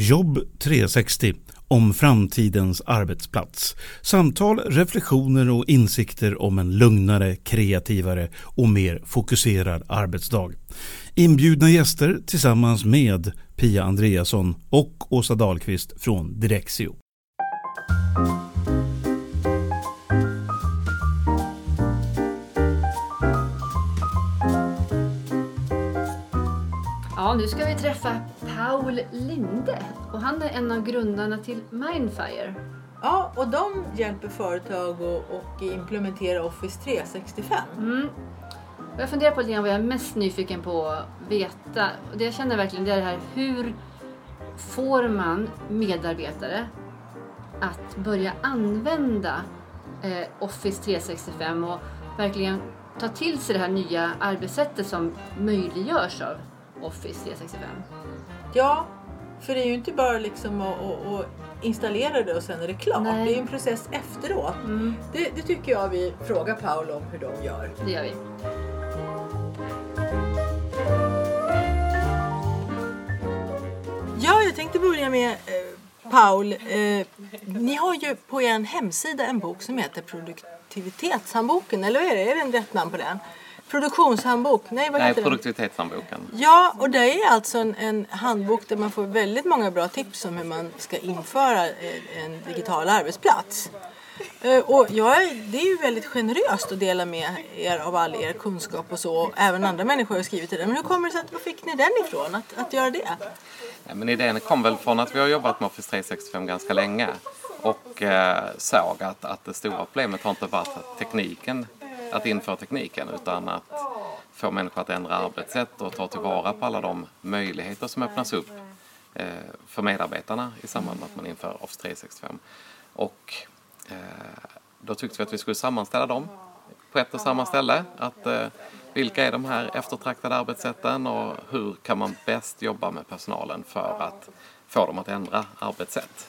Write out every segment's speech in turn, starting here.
Jobb 360 om framtidens arbetsplats. Samtal, reflektioner och insikter om en lugnare, kreativare och mer fokuserad arbetsdag. Inbjudna gäster tillsammans med Pia Andreasson och Åsa Dahlqvist från Direxio. Nu ska vi träffa Paul Linde och han är en av grundarna till Mindfire. Ja, och de hjälper företag att och implementera Office 365. Mm. Och Jag funderar på lite grann vad jag är mest nyfiken på att veta. Och det jag känner verkligen det är det här hur får man medarbetare att börja använda eh, Office 365 och verkligen ta till sig det här nya arbetssättet som möjliggörs av Office 365. Ja, för det är ju inte bara liksom att, att, att installera det och sen är det klart. Nej. Det är ju en process efteråt. Mm, Det, det tycker jag vi frågar Paul om hur de gör. det gör vi. Ja, jag tänkte börja med eh, Paul. Eh, ni har ju på er hemsida en bok som heter Produktivitetshandboken, eller vad är det? Är det en rätt namn på den? Produktionshandbok? Nej, vad Nej, heter den? produktivitetshandboken. Ja, och det är alltså en, en handbok där man får väldigt många bra tips om hur man ska införa eh, en digital arbetsplats. Eh, Och jag, är- det är ju väldigt generöst att dela med er av all er kunskap och så. Och även andra människor har skrivit till den. Men hur kommer det sig att, var fick ni den ifrån, att, att göra det? Ja, men idén kom väl från att vi har jobbat med Office 365 ganska länge och eh, såg att, att det stora problemet har inte varit att tekniken, att införa tekniken utan att få människor att ändra arbetssätt och ta tillvara på alla de möjligheter som öppnas upp eh, för medarbetarna i samband med att man inför Office 365. Och eh, då tyckte vi att vi skulle sammanställa dem på ett och samma ställe. Att, eh, vilka är de här eftertraktade arbetssätten och hur kan man bäst jobba med personalen för att få dem att ändra arbetssätt?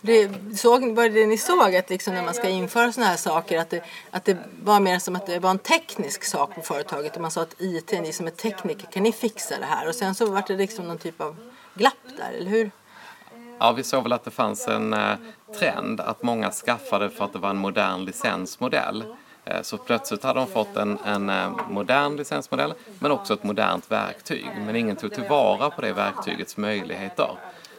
Det såg, var det ni såg att liksom när man ska införa sådana här saker att det, att det var mer som att det var en teknisk sak på företaget och man sa att IT, ni som är tekniker, kan ni fixa det här? Och sen så var det liksom någon typ av glapp där, eller hur? Ja, vi såg väl att det fanns en eh, trend att många skaffade för att det var en modern licensmodell. Eh, så plötsligt hade de fått en, en eh, modern licensmodell men också ett modernt verktyg. Men ingen tog tillvara på det verktygets möjligheter.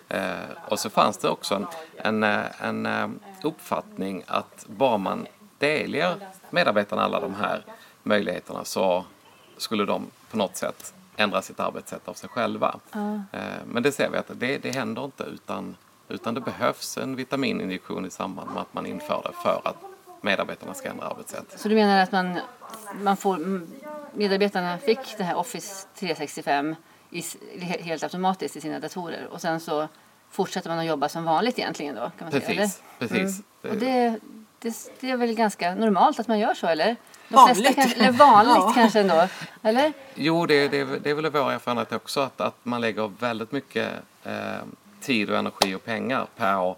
Eh, och så fanns det också en, en, eh, en eh, uppfattning att bara man delger medarbetarna alla de här möjligheterna så skulle de på något sätt ändra sitt arbetssätt av sig själva. Eh, Men det ser vi att det, det händer inte utan, utan det behövs en vitamininjektion i samband med att man inför det för att medarbetarna ska ändra arbetssätt. Så du menar att man, man får, mm, medarbetarna fick det här Office 365 i, helt automatiskt i sina datorer och sen så fortsätter man att jobba som vanligt egentligen då? Kan man säga, eller? Precis, precis. Och det, det, det är väl ganska normalt att man gör så eller? De Vanligt. kanske, eller vanligt Ja. kanske ändå, eller? Jo, det, det, det är väl vår erfarenhet också att, att man lägger väldigt mycket eh, tid och energi och pengar på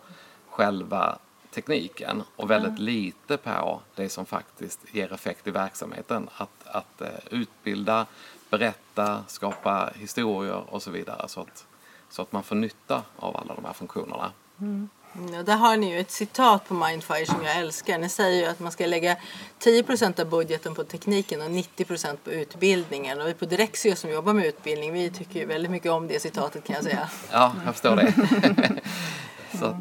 själva tekniken och väldigt lite på det som faktiskt ger effekt i verksamheten. Att, att eh, utbilda, berätta, skapa historier och så vidare så att, så att man får nytta av alla de här funktionerna. Mm, och där har ni ju ett citat på Mindfire som jag älskar. Ni säger ju att man ska lägga 10% av budgeten på tekniken och 90% på utbildningen. Och vi på Direxio som jobbar med utbildning, vi tycker ju väldigt mycket om det citatet kan jag säga. Ja, jag förstår det. så, att,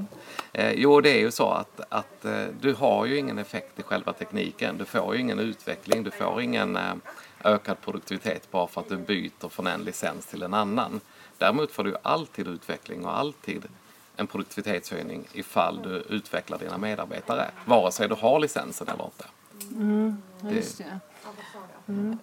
eh, jo, det är ju så att, att eh, du har ju ingen effekt i själva tekniken. Du får ju ingen utveckling, du får ingen eh, ökad produktivitet bara för att du byter från en licens till en annan. Däremot får du alltid utveckling och alltid en produktivitetshöjning ifall du utvecklar dina medarbetare, vare sig du har licensen eller inte. Ja, just det.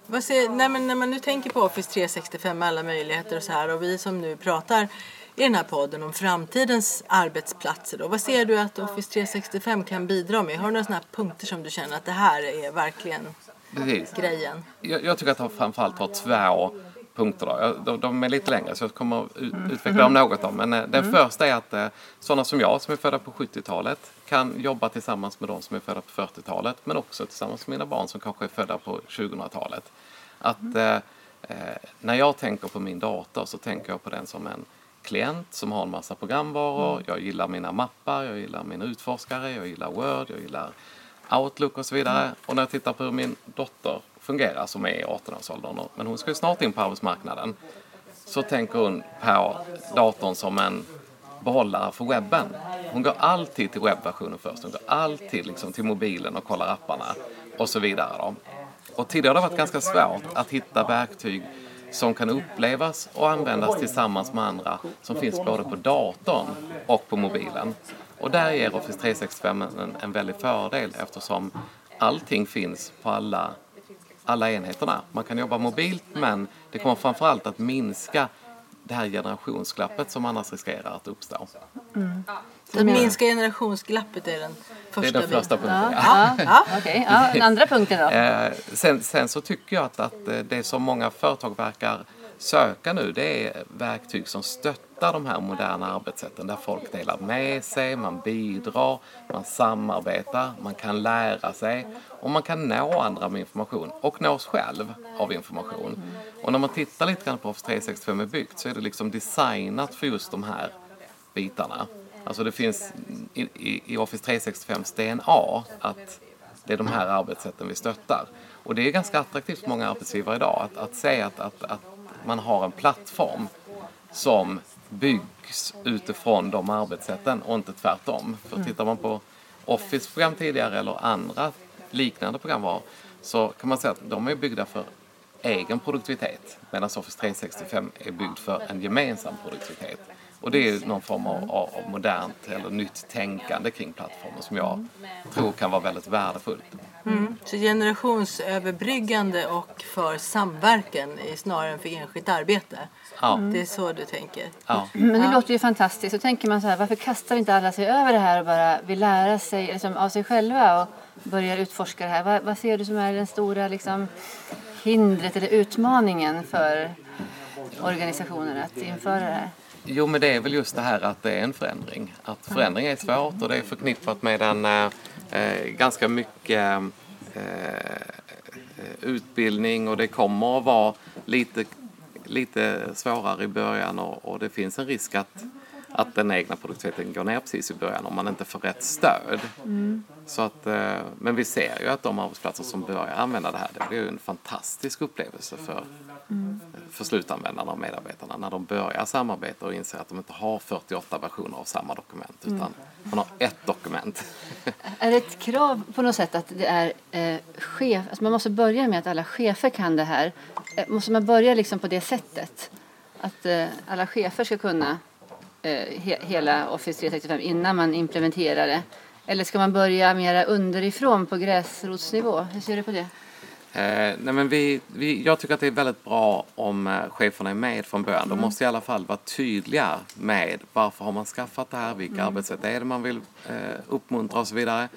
Vad ser, nej, men när man nu tänker på Office 365 med alla möjligheter och så här och vi som nu pratar i den här podden om framtidens arbetsplatser då. Vad ser du att Office 365 kan bidra med? Har du några sådana punkter som du känner att det här är verkligen Precis. grejen? Jag, jag tycker att jag framförallt har två punkter. Då. Jag- De, de är lite längre så jag kommer att ut, utveckla dem något. Då. Men eh, den första är att eh, sådana som jag som är födda på 70-talet kan jobba tillsammans med de som är födda på 40-talet men också tillsammans med mina barn som kanske är födda på 2000-talet. Att eh, eh, när jag tänker på min dator så tänker jag på den som en klient som har en massa programvaror. Jag gillar mina mappar, jag gillar mina utforskare, jag gillar Word, jag gillar Outlook och så vidare. Och när jag tittar på hur min dotter fungerar som är i 18-årsåldern, men hon ska ju snart in på arbetsmarknaden, så tänker hon på datorn som en behållare för webben. Hon går alltid till webbversionen först. Hon går alltid liksom till mobilen och kollar apparna och så vidare. Då. Och tidigare har det varit ganska svårt att hitta verktyg som kan upplevas och användas tillsammans med andra som finns både på datorn och på mobilen. Och där ger Office 365 en, en väldig fördel eftersom allting finns på alla, alla enheterna. Man kan jobba mobilt men det kommer framförallt att minska det här generationsglappet som annars riskerar att uppstå. Mm. att minska generationsglappet är den första Det är den första punkten, ja. ja. ja. Okay. ja den andra punkten då? Eh, sen, sen, så tycker jag att, att eh, det som många företag verkar söka nu det är verktyg som stöttar de här moderna arbetssätten där folk delar med sig, man bidrar, man samarbetar, man kan lära sig och man kan nå andra med information och nås själv av information. Och när man tittar lite grann på Office 365 är byggt så är det liksom designat för just de här bitarna. Alltså det finns i, i, i Office 365 DNA att det är de här arbetssätten vi stöttar. Och det är ganska attraktivt för många arbetsgivare idag att, att se att, att, att man har en plattform som byggs utifrån de arbetssätten och inte tvärtom. För tittar man på Office-program tidigare eller andra liknande programvaror så kan man säga att de är byggda för egen produktivitet medan Office 365 är byggd för en gemensam produktivitet. Och det är någon form av, av, modernt eller nytt tänkande kring plattformen som jag tror kan vara väldigt värdefullt. Mm. Så generationsöverbryggande och för samverkan snarare än för enskilt arbete. Ja. Det är så du tänker? Ja. Men det låter ju fantastiskt. Så tänker man så här, varför kastar inte alla sig över det här och bara vill lära sig liksom, av sig själva och börjar utforska det här? Vad, vad ser du som är den stora liksom, hindret eller utmaningen för organisationer att införa det här? Jo, men det är väl just det här att det är en förändring. Att förändring är svårt och det är förknippat med en eh, eh ganska mycket eh, utbildning och det kommer att vara lite, lite svårare i början och, och det finns en risk att att den egna produktiviteten går ner precis i början om man inte får rätt stöd. Mm. Så att, eh, men vi ser ju att de arbetsplatser som börjar använda det här, det blir ju en fantastisk upplevelse för, mm. För slutanvändarna och medarbetarna när de börjar samarbeta och inser att de inte har 48 versioner av samma dokument utan mm. man har ett dokument. är det ett krav på något sätt att det är eh, chef, alltså man måste börja med att alla chefer kan det här? Eh, måste man börja liksom på det sättet? Att eh, alla chefer ska kunna Eh, he, hela Office 365 innan man implementerar det? Eller ska man börja mera underifrån på gräsrotsnivå? Hur ser du på det? Eh, nej men vi, vi, jag tycker att det är väldigt bra om eh, cheferna är med från början. Mm. De måste i alla fall vara tydliga med varför har man skaffat det här, vilka mm. arbetssätt är det man vill eh, uppmuntra och så vidare.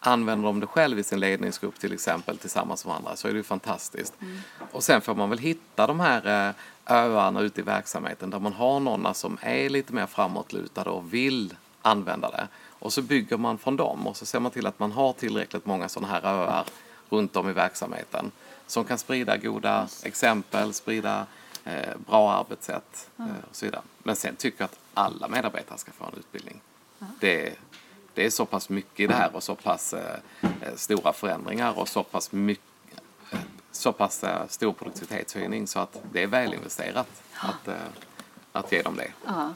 Använder de det själv i sin ledningsgrupp till exempel tillsammans med andra så är det ju fantastiskt. Mm. Och sen får man väl hitta de här eh, öarna ute i verksamheten där man har några som är lite mer framåtlutade och vill använda det. Och så bygger man från dem och så ser man till att man har tillräckligt många sådana här öar runt om i verksamheten som kan sprida goda exempel, sprida eh, bra arbetssätt eh, och så vidare. Men sen tycker jag att alla medarbetare ska få en utbildning. Det, det är så pass mycket i det här och så pass eh, eh stora förändringar och så pass mycket så pass eh, stor produktivitetshöjning så att det är välinvesterat att, eh, att ge dem det. Ja.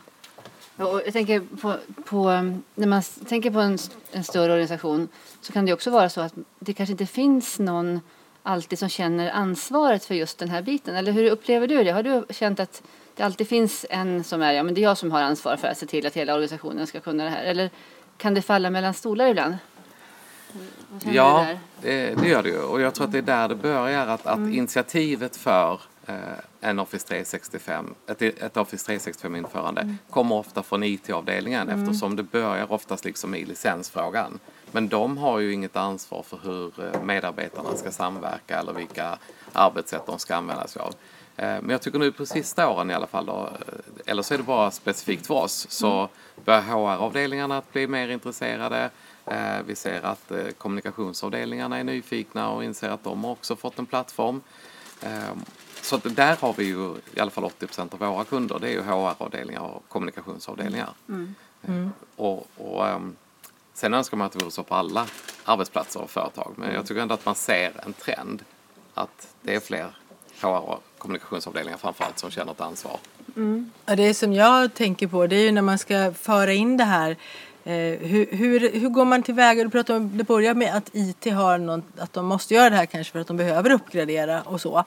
Och jag tänker på, på, när man tänker på en, en större organisation så kan det också vara så att det kanske inte finns någon alltid som känner ansvaret för just den här biten. Eller hur upplever du det? Har du känt att det alltid finns en som är, ja men det är jag som har ansvar för att se till att hela organisationen ska kunna det här? Eller kan det falla mellan stolar ibland? Ja, det, det, gör det ju. Och jag tror att det är där det börjar. Att, att mm. initiativet för en Office 365, ett, ett Office 365-införande mm. kommer ofta från IT-avdelningen mm. eftersom det börjar oftast liksom i licensfrågan. Men de har ju inget ansvar för hur eh, medarbetarna ska samverka eller vilka arbetssätt de ska använda sig av. Eh, men jag tycker nu på sista åren i alla fall, då, eh, eller så är det bara specifikt för oss, så mm. börjar HR-avdelningarna att bli mer intresserade. Eh, vi ser att eh, kommunikationsavdelningarna är nyfikna och inser att de har också fått en plattform. Eh, så att där har vi ju i alla fall 80 procent av våra kunder. Det är ju HR-avdelningar och kommunikationsavdelningar. Mm. Och, och um, sen önskar man att det vore så på alla arbetsplatser och företag. Men jag tycker ändå att man ser en trend att det är fler HR och kommunikationsavdelningar framförallt som känner ett ansvar. Mm. Ja, det som jag tänker på det är ju när man ska föra in det här Eh, hur, hur, hur, går man tillväga? Du pratade om, det börjar med att IT har något, att de måste göra det här kanske för att de behöver uppgradera och så.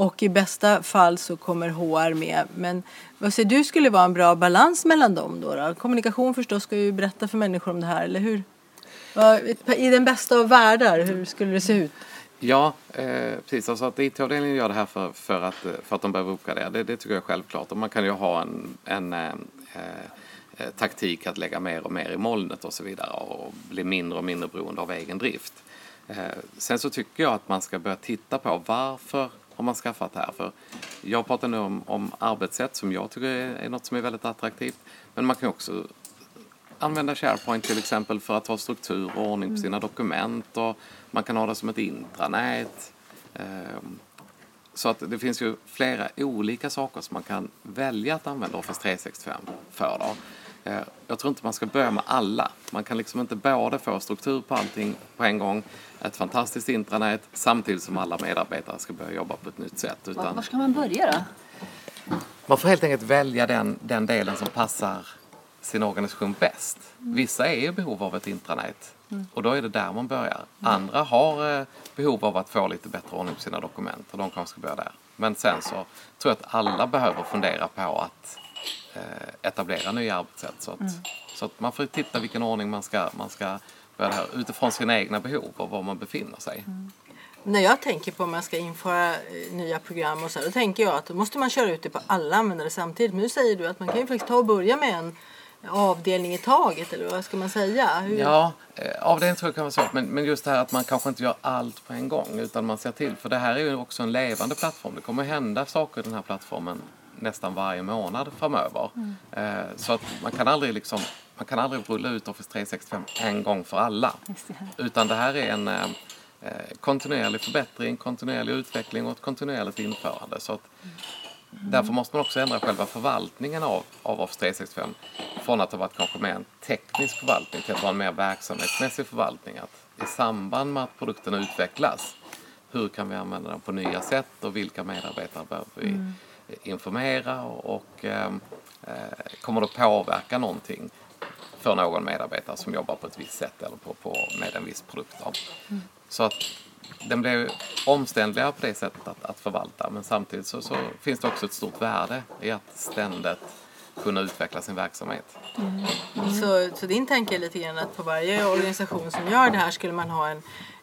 Och i bästa fall så kommer HR med. Men vad säger du skulle vara en bra balans mellan dem då? då? Kommunikation förstås ska ju berätta för människor om det här, eller hur? I den bästa av världar, hur skulle det se ut? Ja, eh, precis. Alltså att IT-avdelningen gör det här för, för, att, eh, för att de behöver uppgradera, det, det tycker jag är självklart. Och man kan ju ha en, en eh, Eh, taktik att lägga mer och mer i molnet och så vidare och bli mindre och mindre beroende av egen drift. Eh, sen så tycker jag att man ska börja titta på varför har man skaffat här? För jag pratar nu om, om arbetssätt som jag tycker är, är något som är väldigt attraktivt. Men man kan också använda SharePoint till exempel för att ha struktur och ordning på sina mm. dokument och man kan ha det som ett intranät. Ehm, så att det finns ju flera olika saker som man kan välja att använda Office 365 för. Då. Eh, jag tror inte man ska börja med alla. Man kan liksom inte både få struktur på allting på en gång, ett fantastiskt intranät, samtidigt som alla medarbetare ska börja jobba på ett nytt sätt. Utan Var ska man börja då? Man får helt enkelt välja den, den delen som passar sin organisation bäst. Mm. Vissa är i behov av ett intranät mm. och då är det där man börjar. Mm. Andra har eh, behov av att få lite bättre ordning på sina dokument och de kanske ska börja där. Men sen så tror jag att alla behöver fundera på att etablera nya arbetssätt. Så att, mm. så att man får titta vilken ordning man ska, man ska börja här utifrån sina egna behov och var man befinner sig. Mm. När jag tänker på om man ska införa eh, nya program och så då tänker jag att då måste man köra ut det på alla användare samtidigt. Men nu säger du att man kan ju faktiskt ta och börja med en avdelning i taget eller vad ska man säga? Hur? Ja, eh, avdelning tror jag kan vara svårt men, men just det här att man kanske inte gör allt på en gång utan man ser till för det här är ju också en levande plattform. Det kommer hända saker i den här plattformen nästan varje månad framöver. Mm. Eh, så att man kan aldrig liksom man kan aldrig rulla ut Office 365 en gång för alla. Det Utan det här är en eh, eh, kontinuerlig förbättring, kontinuerlig utveckling och ett kontinuerligt införande. Så att, mm. Därför måste man också ändra själva förvaltningen av, av Office 365 från att ha varit kanske mer en teknisk förvaltning till att vara en mer verksamhetsmässig förvaltning. Att I samband med att produkten utvecklas, hur kan vi använda den på nya sätt och vilka medarbetare behöver vi mm informera och ehm, eh, kommer det påverka någonting för någon medarbetare som jobbar på ett visst sätt eller på, på med en viss produkt. Mm. Så att den blir omständligare på det sättet att, att förvalta men samtidigt så, så, finns det också ett stort värde i att ständigt kunna utveckla sin verksamhet. Mm. Mm. Så, så din tanke är lite grann att på varje organisation som gör det här skulle man ha en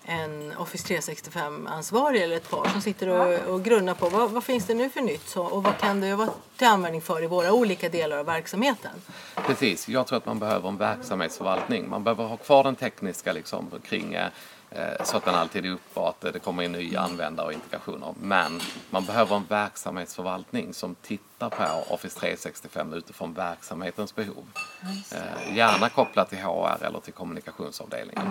en Office 365-ansvarig eller ett par som sitter och, och grunnar på vad, vad, finns det nu för nytt så, och vad kan det vara till användning för i våra olika delar av verksamheten? Precis, jag tror att man behöver en verksamhetsförvaltning. Man behöver ha kvar den tekniska liksom, kring eh, så att den alltid är uppe att det kommer in nya användare och integrationer. Men man behöver en verksamhetsförvaltning som tittar på Office 365 utifrån verksamhetens behov. Eh, gärna kopplat till HR eller till kommunikationsavdelningen.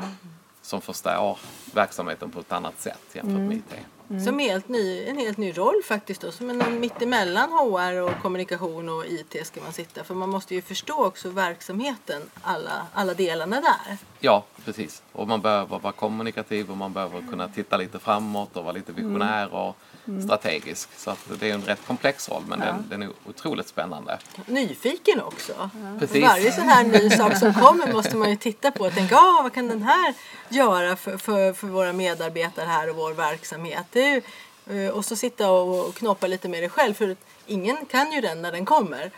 Mm som förstår verksamheten på ett annat sätt jämfört med mm. IT. Mm. Som helt ny, en helt ny roll faktiskt då, som en mittemellan HR och kommunikation och IT ska man sitta. För man måste ju förstå också verksamheten, alla, alla delarna där. Ja, precis. Och man behöver vara kommunikativ och man behöver kunna titta lite framåt och vara lite visionär och mm. strategisk. Så det är en rätt komplex roll men ja. den, den, är otroligt spännande. Nyfiken också. Ja. Precis. Varje sån här ny sak som kommer måste man ju titta på och tänka ah, vad kan den här göra för, för, för våra medarbetare här och vår verksamhet. Ju, eh, och så sitta och knåpa lite med det själv för ingen kan ju den när den kommer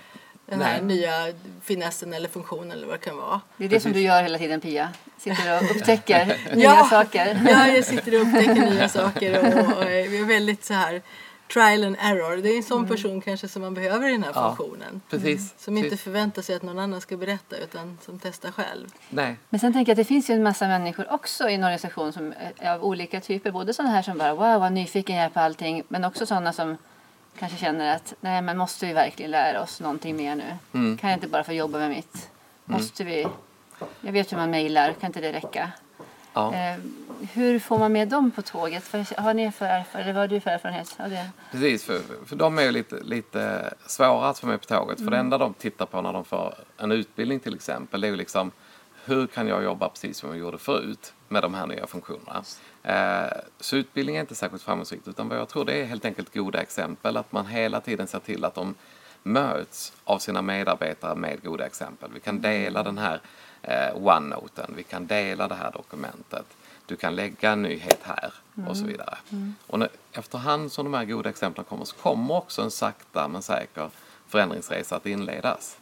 den här nya finessen eller funktionen eller vad det kan vara. Det är det som du gör hela tiden Pia? Sitter och upptäcker nya saker? Ja, jag sitter och upptäcker nya saker och, och, och är väldigt så här trial and error. Det är en sån mm. person kanske som man behöver i den här ja, funktionen. Precis. Mm. Som inte förväntar sig att någon annan ska berätta utan som testar själv. Nej. Men sen tänker jag att det finns ju en massa människor också i en organisation som är av olika typer. Både sådana här som bara wow vad nyfiken jag är på allting men också sådana som kanske känner att nej men måste vi verkligen lära oss någonting mer nu? Mm. Kan jag inte bara få jobba med mitt? Mm. Måste vi? Jag vet hur man mejlar, kan inte det räcka? Ja. Eh, hur får man med dem på tåget? För, har ni för erfarenhet, vad har du för erfarenhet av det? Precis, för, för de är ju lite, lite svåra att få med på tåget. För det enda de tittar på när de får en utbildning till exempel, det är ju liksom hur kan jag jobba precis som jag gjorde förut med de här nya funktionerna. Eh, så utbildning är inte särskilt framgångsrikt utan vad jag tror det är helt enkelt goda exempel. Att man hela tiden ser till att de möts av sina medarbetare med goda exempel. Vi kan dela den här eh, OneNoten, vi kan dela det här dokumentet. Du kan lägga en nyhet här och så vidare. Och när, efterhand som de här goda exemplen kommer så kommer också en sakta men säker förändringsresa att inledas.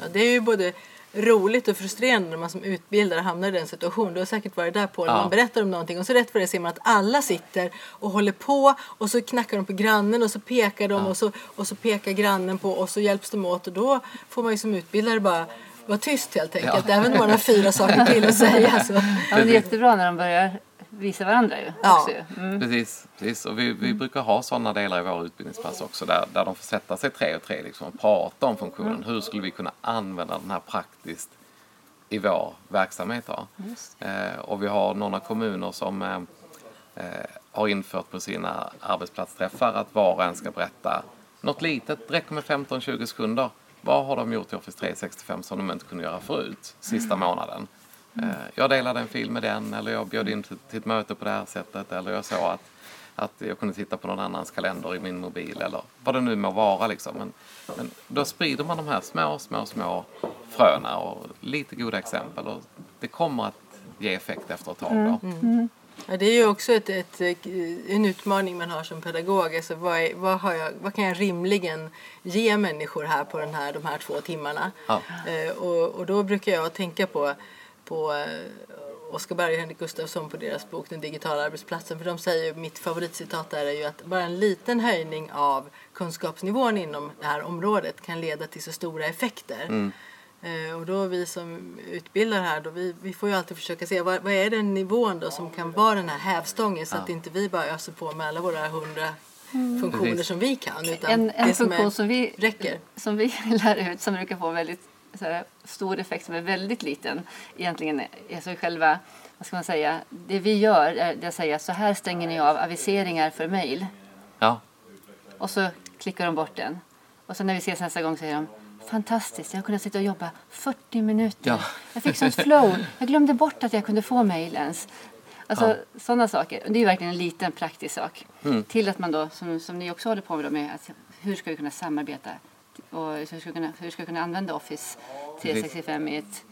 Ja, det är ju både roligt och frustrerande när man som utbildare hamnar i den situationen. Du har säkert varit där på när Ja. man berättar om någonting och så rätt för det ser man att alla sitter och håller på och så knackar de på grannen och så pekar de och, så, och så pekar grannen på och så hjälps de åt och då får man ju som utbildare bara vara tyst helt enkelt. Även om man har fyra saker till att säga. Så. Ja, men det är jättebra när de börjar visa varandra ju. Ja. Också. ju. Mm. Precis, precis. Och vi, vi brukar ha sådana delar i vår utbildningspass också där, där de får sätta sig tre och tre liksom, och prata om funktionen. Hur skulle vi kunna använda den här praktiskt i vår verksamhet? Då? Eh, och vi har några kommuner som eh, eh, har infört på sina arbetsplatsträffar att var och en ska berätta något litet, det räcker med 15-20 sekunder. Vad har de gjort i Office 365 som de inte kunde göra förut, sista månaden? Eh, Jag delade en fil med den eller jag bjöd in till, ett möte på det här sättet eller jag såg att, att jag kunde titta på någon annans kalender i min mobil eller vad det nu må vara. Liksom. Men, men då sprider man de här små, små, små fröna och lite goda exempel och det kommer att ge effekt efter ett tag. Då. Ja, det är ju också ett, ett, en utmaning man har som pedagog. Alltså, vad, är, vad, har jag, vad kan jag rimligen ge människor här på den här, de här två timmarna? Ja. Eh, och, och då brukar jag tänka på, på eh, Oskar Berg och Henrik Gustafsson på deras bok Den digitala arbetsplatsen. För de säger, mitt favoritcitat där är ju att bara en liten höjning av kunskapsnivån inom det här området kan leda till så stora effekter. Eh, och då vi som utbildar här, då vi, vi får ju alltid försöka se vad, vad är den nivån då som kan vara den här hävstången så att inte vi bara öser på med alla våra hundra funktioner Precis. som vi kan. Utan En, en det som funktion är, som vi, räcker. som vi lär ut som brukar få väldigt så här, stor effekt som är väldigt liten egentligen är så själva vad ska man säga, det vi gör är att säga så här stänger ni av aviseringar för mejl Ja, och så klickar de bort den och sen när vi ses nästa gång säger de Fantastiskt, jag kunnat sitta och jobba 40 minuter. Ja. Jag fick sånt flow. Jag glömde bort att jag kunde få mejl ens. Alltså Ja. sådana saker. Det är ju verkligen en liten praktisk sak. Mm. Till att man då, som, som ni också håller på med, då med att hur ska vi kunna samarbeta och hur ska kunna, hur ska kunna använda Office 365 i ett,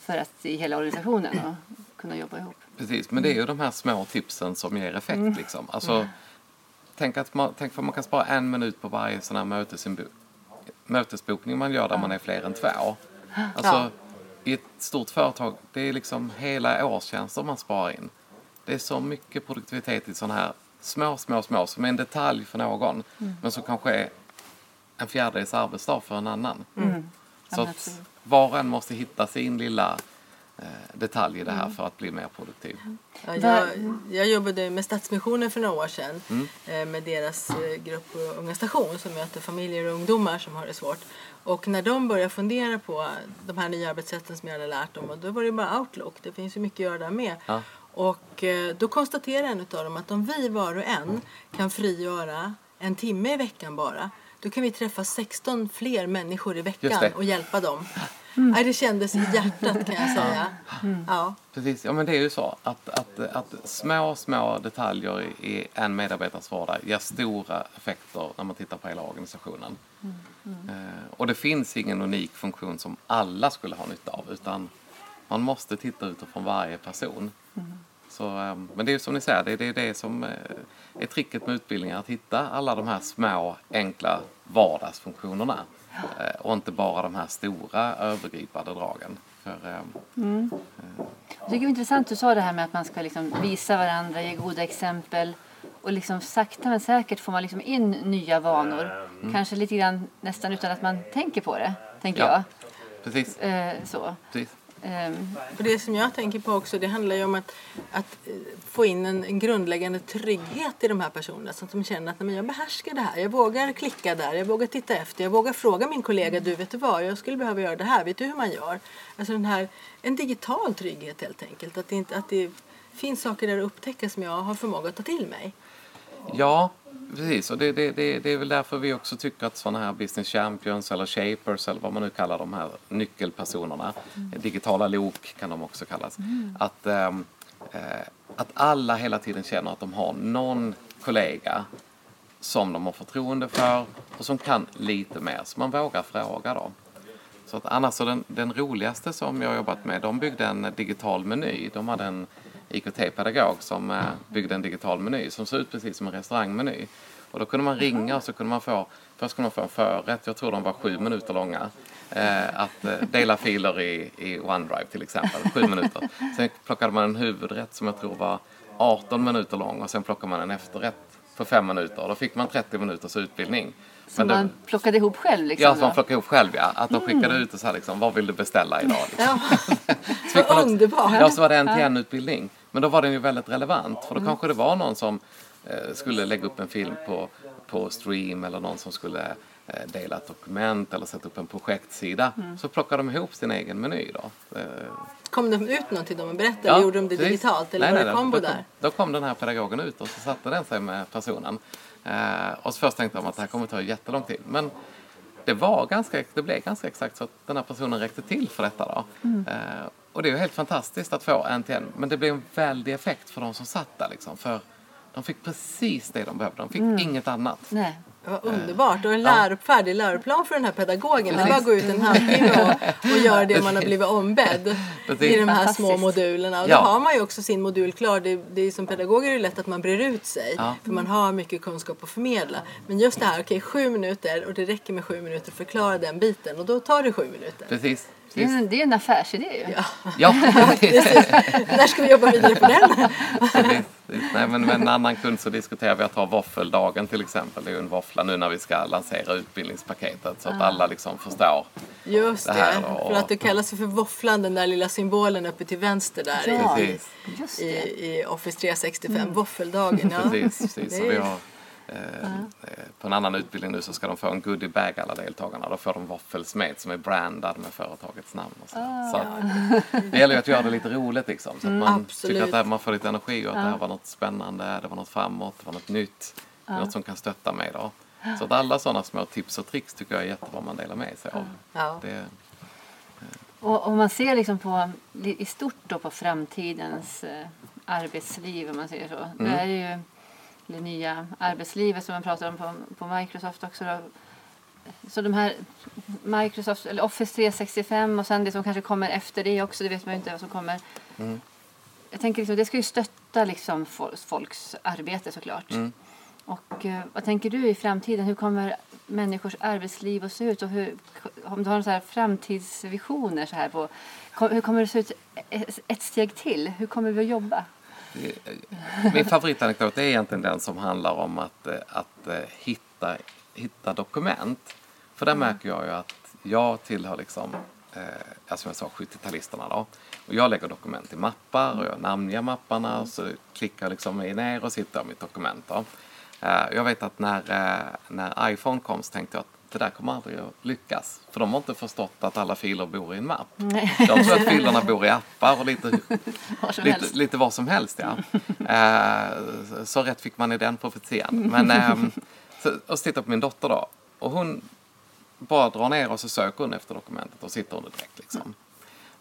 för att i hela organisationen och kunna jobba ihop. precis. Men det är ju de här små tipsen som ger effekt. Liksom. Alltså, tänk, att man, tänk att man kan spara en minut på varje sån här mötesinbo- mötesbokning man gör där man är fler än två. Alltså, Ja. I ett stort företag, det är liksom hela årstjänster man sparar in. Det är så mycket produktivitet i sådana här små, små, små som är en detalj för någon men som kanske är en fjärdedels arbetsdag för en annan. Så Ja, men att var och en måste hitta sin lilla eh, detalj i det här för att bli mer produktiv. Ja, jag, jag jobbade med Stadsmissionen för några år sedan Mm. eh, med deras eh, grupp och Unga Station som möter familjer och ungdomar som har det svårt. Och när de började fundera på de här nya arbetssätten som jag hade lärt dem, och då var det bara Outlook. Det finns ju mycket att göra där med. Ja. Och då konstaterade en av dem att om vi var och en kan frigöra en timme i veckan bara, då kan vi träffa 16 fler människor i veckan och hjälpa dem. Nej, det kändes i hjärtat kan jag säga. Ja. Precis, ja men det är ju så att, att, att små, små detaljer i en medarbetares vardag ger stora effekter när man tittar på hela organisationen. Eh, och det finns ingen unik funktion som alla skulle ha nytta av utan man måste titta utifrån varje person. Så, eh, men det är ju som ni säger, det är det, som eh, är tricket med utbildningar, att hitta alla de här små, enkla vardagsfunktionerna. Eh, och inte bara de här stora, övergripande dragen. För, eh, Jag tycker det är intressant du sa det här med att man ska liksom visa varandra, ge goda exempel och liksom sakta men säkert får man liksom in nya vanor. Kanske lite grann nästan utan att man tänker på det, tänker Ja. Precis, jag. Eh, så. precis. Ehm, Och det som jag tänker på också, det handlar ju om att, att eh, få in en, en grundläggande trygghet i de här personerna så att de känner att nej, men jag behärskar det här. Jag vågar klicka där, jag vågar titta efter, jag vågar fråga min kollega, du vet du vad, jag skulle behöva göra det här, vet du hur man gör? Alltså den här, en digital trygghet helt enkelt. Att det, inte, att det finns saker där att upptäcka som jag har förmåga att ta till mig. Ja, precis. Och det, det, det, det är väl därför vi också tycker att sådana här business champions eller shapers eller vad man nu kallar de här nyckelpersonerna, mm. digitala lok kan de också kallas, mm. att, ähm, äh, att alla hela tiden känner att de har någon kollega som de har förtroende för och som kan lite mer, så man vågar fråga då. Så att annars så den, den roligaste som jag har jobbat med, de byggde en digital meny. De hade en IKT-pedagog som eh, byggde en digital meny som såg ut precis som en restaurangmeny. Och då kunde man ringa och så kunde man få, först kunde man få en förrätt, jag tror de var sju minuter långa. Eh, att eh, dela filer i, i OneDrive till exempel, sju minuter. Sen plockade man en huvudrätt som jag tror var 18 minuter lång och sen plockade man en efterrätt på fem minuter. Då fick man 30 minuters utbildning. Som man det, plockade ihop själv? Liksom, ja, som man plockade ihop själv ja. Att de skickade mm. ut och sa liksom, vad vill du beställa idag? Liksom. Ja. Vad underbart! Ja, så var det en till en utbildning. Men då var den ju väldigt relevant för då mm. kanske det var någon som eh, skulle lägga upp en film på, på stream eller någon som skulle eh, dela ett dokument eller sätta upp en projektsida. Mm. Så plockade de ihop sin egen meny då. Eh, kom de ut någonting de berättade ja, gjorde de det precis. digitalt? Eller nej, var det kombo då, där? Då kom den här pedagogen ut och så satte den sig med personen. Eh, och så först tänkte de att det här kommer ta jättelång tid. Men det, var ganska, det blev ganska exakt så att den här personen räckte till för detta. Då. Mm. Eh, och det är ju helt fantastiskt att få en till en. Men det blev en väldig effekt för de som satt där. Liksom, för de fick precis det de behövde. De fick mm. inget annat. Nej. Det var underbart. Och en lär, färdig läroplan för den här pedagogen. Det bara gå ut en halvtimme och, och göra det man har blivit ombedd i de här små modulerna. Och då har man ju också sin modul klar. Det, det är som pedagog är det lätt att man brer ut sig. Ja. För man har mycket kunskap att förmedla. Men just det här, okej okay, sju minuter och det räcker med sju minuter att förklara den biten. Och då tar det sju minuter. Precis. Det är, en, det är en affärsidé ju. Ja. ja. När ska vi jobba vidare på den? Nej, men med en annan kund så diskuterar vi att ha våffeldagen till exempel. Det är ju en våffla nu när vi ska lansera utbildningspaketet så att alla liksom förstår Just det, här. Och... för att det kallas för våfflan, den där lilla symbolen uppe till vänster där ja, i, i, i Office 365. Mm. Våffeldagen, ja. Precis, precis. Så vi har Uh På en annan utbildning nu så ska de få en goodiebag alla deltagarna. Då får de våffelsmet som är brandad med företagets namn. Och så. Ah, så att, det gäller ju att göra det lite roligt liksom. Så att mm, man absolut. tycker att här, man får lite energi och att ja. det här var något spännande, det var något framåt, det var något nytt. Ja. Något som kan stötta mig då. Så att alla sådana små tips och tricks tycker jag är jättebra man delar med sig av. Ja. Det, och om man ser liksom på, i stort då på framtidens eh, arbetsliv om man säger så. Mm. Det är ju det nya arbetslivet som man pratar om på, på Microsoft också. Då. Så de här Microsoft, eller Office 365 och sen det som kanske kommer efter det också, det vet man ju inte vad som kommer. Mm. Jag tänker liksom, det ska ju stötta liksom folks arbete såklart. Mm. Och uh, vad tänker du i framtiden? Hur kommer människors arbetsliv att se ut? Och hur, om du har här framtidsvisioner så här på, hur kommer det se ut ett steg till? Hur kommer vi att jobba? Min favoritanekdot är egentligen den som handlar om att, eh, att eh, hitta, hitta dokument. För där märker jag ju att jag tillhör liksom, eh, som jag sa, 70-talisterna då. Och jag lägger dokument i mappar och jag namnger mapparna och så klickar jag liksom mig ner och sitter i mitt dokument. Då. Eh, jag vet att när, när iPhone kom så tänkte jag att det där kommer aldrig att lyckas. För de har inte förstått att alla filer bor i en mapp. Nej. De tror att filerna bor i appar och lite, lite, lite var som helst. Ja. Eh, så rätt fick man i den profetian. Men, eh, så, och så tittar på min dotter då. Och hon bara drar ner och så söker hon efter dokumentet och sitter under direkt. Liksom.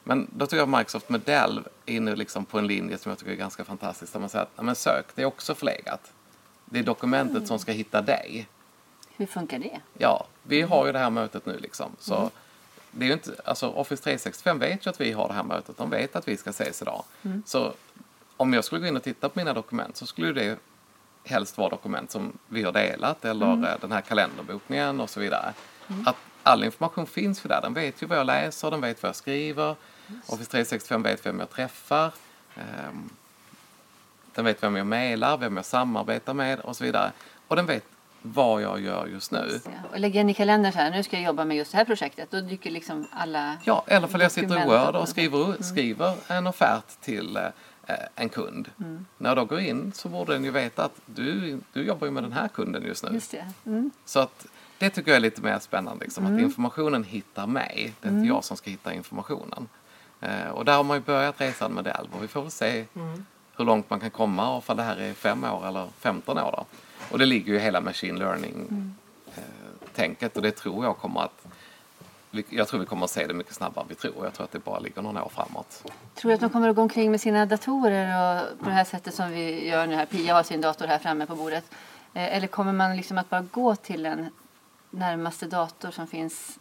Men då tror jag Microsoft med Delve inne liksom på en linje som jag tycker är ganska fantastisk. Där man säger att men sök, det är också förlegat. Det är dokumentet mm. som ska hitta dig. Hur funkar det? Ja, vi har ju det här mötet nu liksom. Så mm. det är ju inte, alltså Office 365 vet ju att vi har det här mötet. De vet att vi ska ses idag. Mm. Så om jag skulle gå in och titta på mina dokument så skulle det helst vara dokument som vi har delat eller mm. Eh, den här kalenderbokningen och så vidare. Mm. Att all information finns ju där. Den vet ju vad jag läser, den vet vad jag skriver. Just. Office 365 vet vem jag träffar. Um, den vet vem jag mejlar, vem jag samarbetar med och så vidare. Och den vet vad jag gör just nu. Och lägger in i kalendern så här, nu ska jag jobba med just det här projektet. Då dyker liksom alla Ja, eller för jag sitter i Word och skriver, mm. skriver en offert till eh, en kund. Mm. När jag då går in så borde den ju veta att du, du jobbar ju med den här kunden just nu. Just. Mm. Så att det tycker jag är lite mer spännande, liksom, att mm. informationen hittar mig. Det är inte mm. jag som ska hitta informationen. Eh, och där har man ju börjat resan med Delve och vi får väl se hur långt man kan komma och ifall det här är fem år eller 15 år. Då. Och det ligger ju hela machine learning-tänket och det tror jag kommer att jag tror vi kommer att se det mycket snabbare än vi tror. Jag tror att det bara ligger några år framåt. Tror du att de kommer att gå omkring med sina datorer och på det här sättet som vi gör nu här? Pia har sin dator här framme på bordet. Eh, eller kommer man liksom att bara gå till den närmaste dator som finns?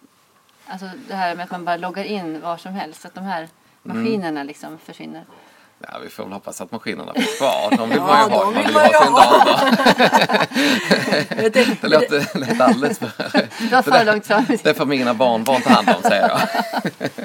Alltså det här med att man bara loggar in var som helst. Att de här maskinerna liksom försvinner. Ja, vi får väl hoppas att maskinerna finns kvar. De vill man ju ha. Man vill ha sin dator. Tänkte- Det låter, låter alldeles för... Det var för långt fram. Det får mina barnbarn ta hand om, säger jag.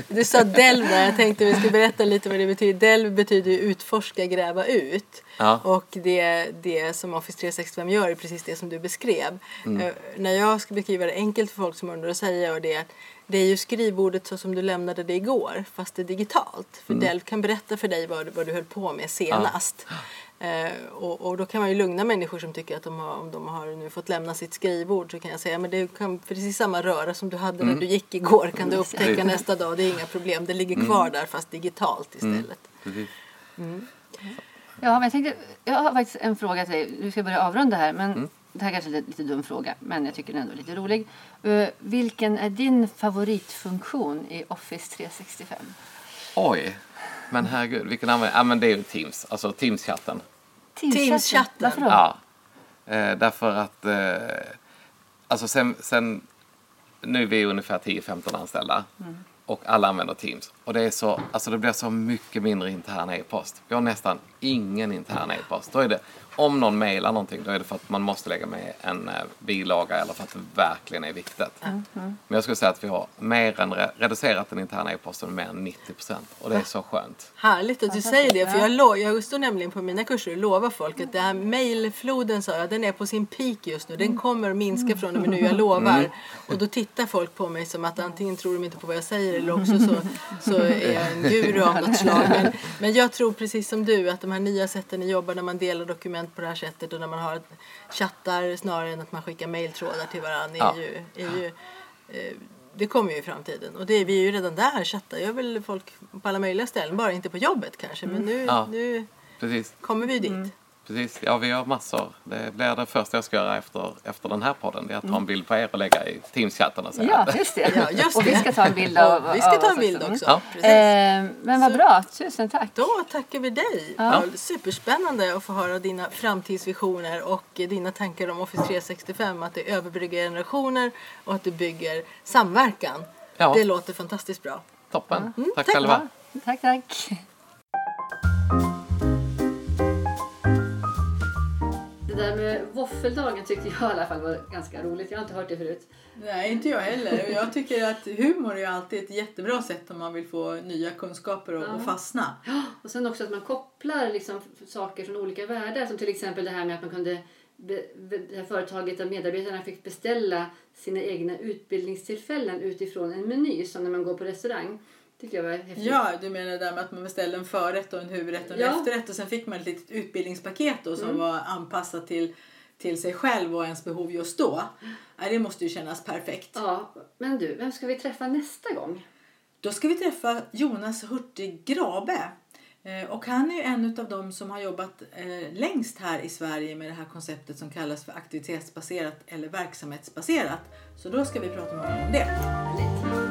Du sa delv där, jag tänkte vi skulle berätta lite vad det betyder. Delv betyder ju utforska, gräva ut. Ja. Och det, det som Office 365 gör är precis det som du beskrev. Mm. Eh, när jag ska beskriva det enkelt för folk som undrar så säger jag det det är ju skrivbordet så som du lämnade det igår fast det är digitalt. För Mm. Delv kan berätta för dig vad, vad du höll på med senast. Eh, och, och då kan man ju lugna människor som tycker att de har, om de har nu fått lämna sitt skrivbord så kan jag säga men det kan precis samma röra som du hade Mm. när du gick igår kan du upptäcka Precis. nästa dag. Det är inga problem. Det ligger Mm. kvar där fast digitalt istället. Precis. Ja, men jag, tänkte, jag har faktiskt en fråga till dig. Du ska börja avrunda här. Men Det här kanske är en lite dum fråga, men jag tycker den ändå är lite rolig. Eh, vilken är din favoritfunktion i Office 365? Oj, men herregud, vilken användning? Ja, men det är ju Teams, alltså Teams-chatten. Teams-chatten. Varför då? Ja, eh, därför att eh, alltså sen, sen nu är vi ungefär 10-15 anställda och alla använder Teams. Och det, är så, alltså det blir så mycket mindre intern e-post. Vi har nästan ingen intern e-post. Då är det, om någon mejlar någonting då är det för att man måste lägga med en eh, bilaga eller för att det verkligen är viktigt. Men jag skulle säga att vi har mer än re- reducerat den interna e-posten med mer än 90 procent. Och det är så skönt. Härligt att du säger det. För jag, lo- jag står nämligen på mina kurser och lovar folk att det här mejlfloden sa jag, den är på sin peak just nu. Den kommer att minska från och med nu, jag lovar. Och då tittar folk på mig som att antingen tror de inte på vad jag säger eller också så, så är jag en guru av något slag. Men, men jag tror precis som du att de här nya sätten att jobba när man delar dokument på det här sättet och när man har chattar snarare än att man skickar mejltrådar till varandra är Ja. ju, är ju eh, det kommer ju i framtiden. Och det, är- vi är ju redan där, chattar gör väl folk på alla möjliga ställen, bara inte på jobbet kanske. Men nu, Ja. nu Precis. kommer vi dit. Precis, ja vi har massor. Det blir det första jag ska göra efter, efter den här podden. Det är att ta en bild på er och lägga i Teams-chatten och säga Ja, att just det. Ja, just och vi ska ta en bild av Och vi ska ta en bild också. Ja. Precis. Eh, men vad Så- bra, tusen tack. Då tackar vi dig. Ja. Superspännande att få höra dina framtidsvisioner och dina tankar om Office 365. Att det överbryggar generationer och att det bygger samverkan. Ja. Det låter fantastiskt bra. toppen. tack, tack. själva. Tack, tack. Det där med våffeldagen tyckte jag i alla fall var ganska roligt. Jag har inte hört det förut. Nej, inte jag heller. Jag tycker att humor är alltid ett jättebra sätt om man vill få nya kunskaper och, och fastna. Och sen också att man kopplar liksom saker från olika världar. Som till exempel det här med att man kunde be, be, det här företaget där medarbetarna fick beställa sina egna utbildningstillfällen utifrån en meny som när man går på restaurang. Tycker jag var häftigt. Ja, du menar det där med att man beställde en förrätt och en huvudrätt och en Ja. efterrätt och sen fick man ett litet utbildningspaket då som var anpassat till, till sig själv och ens behov just då. Ja, det måste ju kännas perfekt. Ja, men du, vem ska vi träffa nästa gång? Då ska vi träffa Jonas Hurtig Grabe. Eh, Och han är en av dem som har jobbat eh, längst här i Sverige med det här konceptet som kallas för aktivitetsbaserat eller verksamhetsbaserat. Så då ska vi prata med honom om det.